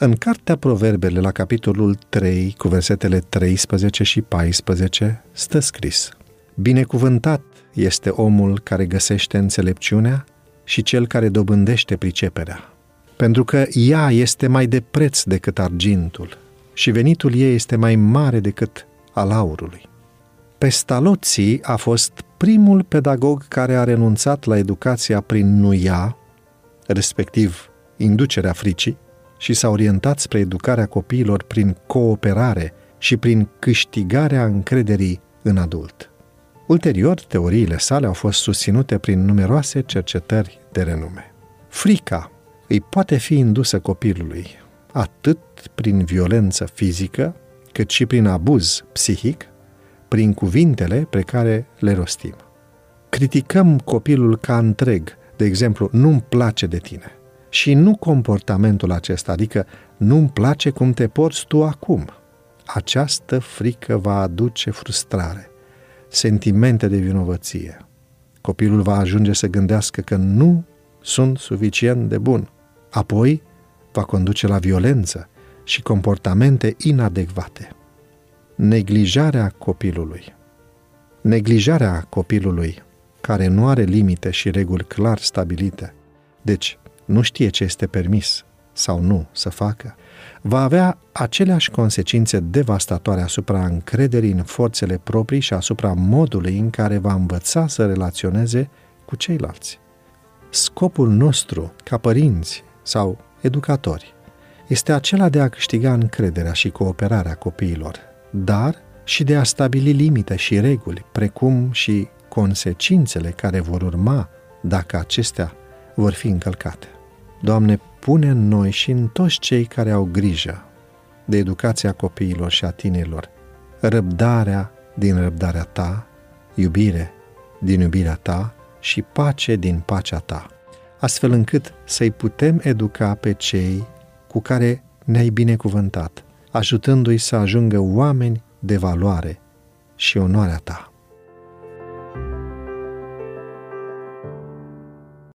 În cartea Proverbele, la capitolul 3, cu versetele 13 și 14, stă scris Binecuvântat este omul care găsește înțelepciunea și cel care dobândește priceperea, pentru că ea este mai de preț decât argintul și venitul ei este mai mare decât al aurului. Pestalozzi a fost primul pedagog care a renunțat la educația prin nuia, respectiv inducerea fricii, și s-a orientat spre educarea copiilor prin cooperare și prin câștigarea încrederii în adult. Ulterior, teoriile sale au fost susținute prin numeroase cercetări de renume. Frica îi poate fi indusă copilului atât prin violență fizică, cât și prin abuz psihic, prin cuvintele pe care le rostim. Criticăm copilul ca întreg, de exemplu, nu-mi place de tine. Și nu comportamentul acesta, adică nu-mi place cum te porți tu acum. Această frică va aduce frustrare, sentimente de vinovăție. Copilul va ajunge să gândească că nu sunt suficient de bun. Apoi va conduce la violență și comportamente inadecvate. Neglijarea copilului. Neglijarea copilului, care nu are limite și reguli clar stabilite, deci nu știe ce este permis sau nu să facă, va avea aceleași consecințe devastatoare asupra încrederii în forțele proprii și asupra modului în care va învăța să relaționeze cu ceilalți. Scopul nostru, ca părinți sau educatori, este acela de a câștiga încrederea și cooperarea copiilor, dar și de a stabili limite și reguli, precum și consecințele care vor urma dacă acestea vor fi încălcate. Doamne, pune în noi și în toți cei care au grijă de educația copiilor și a tinerilor, răbdarea din răbdarea Ta, iubire din iubirea Ta și pace din pacea Ta, astfel încât să-i putem educa pe cei cu care ne-ai binecuvântat, ajutându-i să ajungă oameni de valoare și onoarea Ta.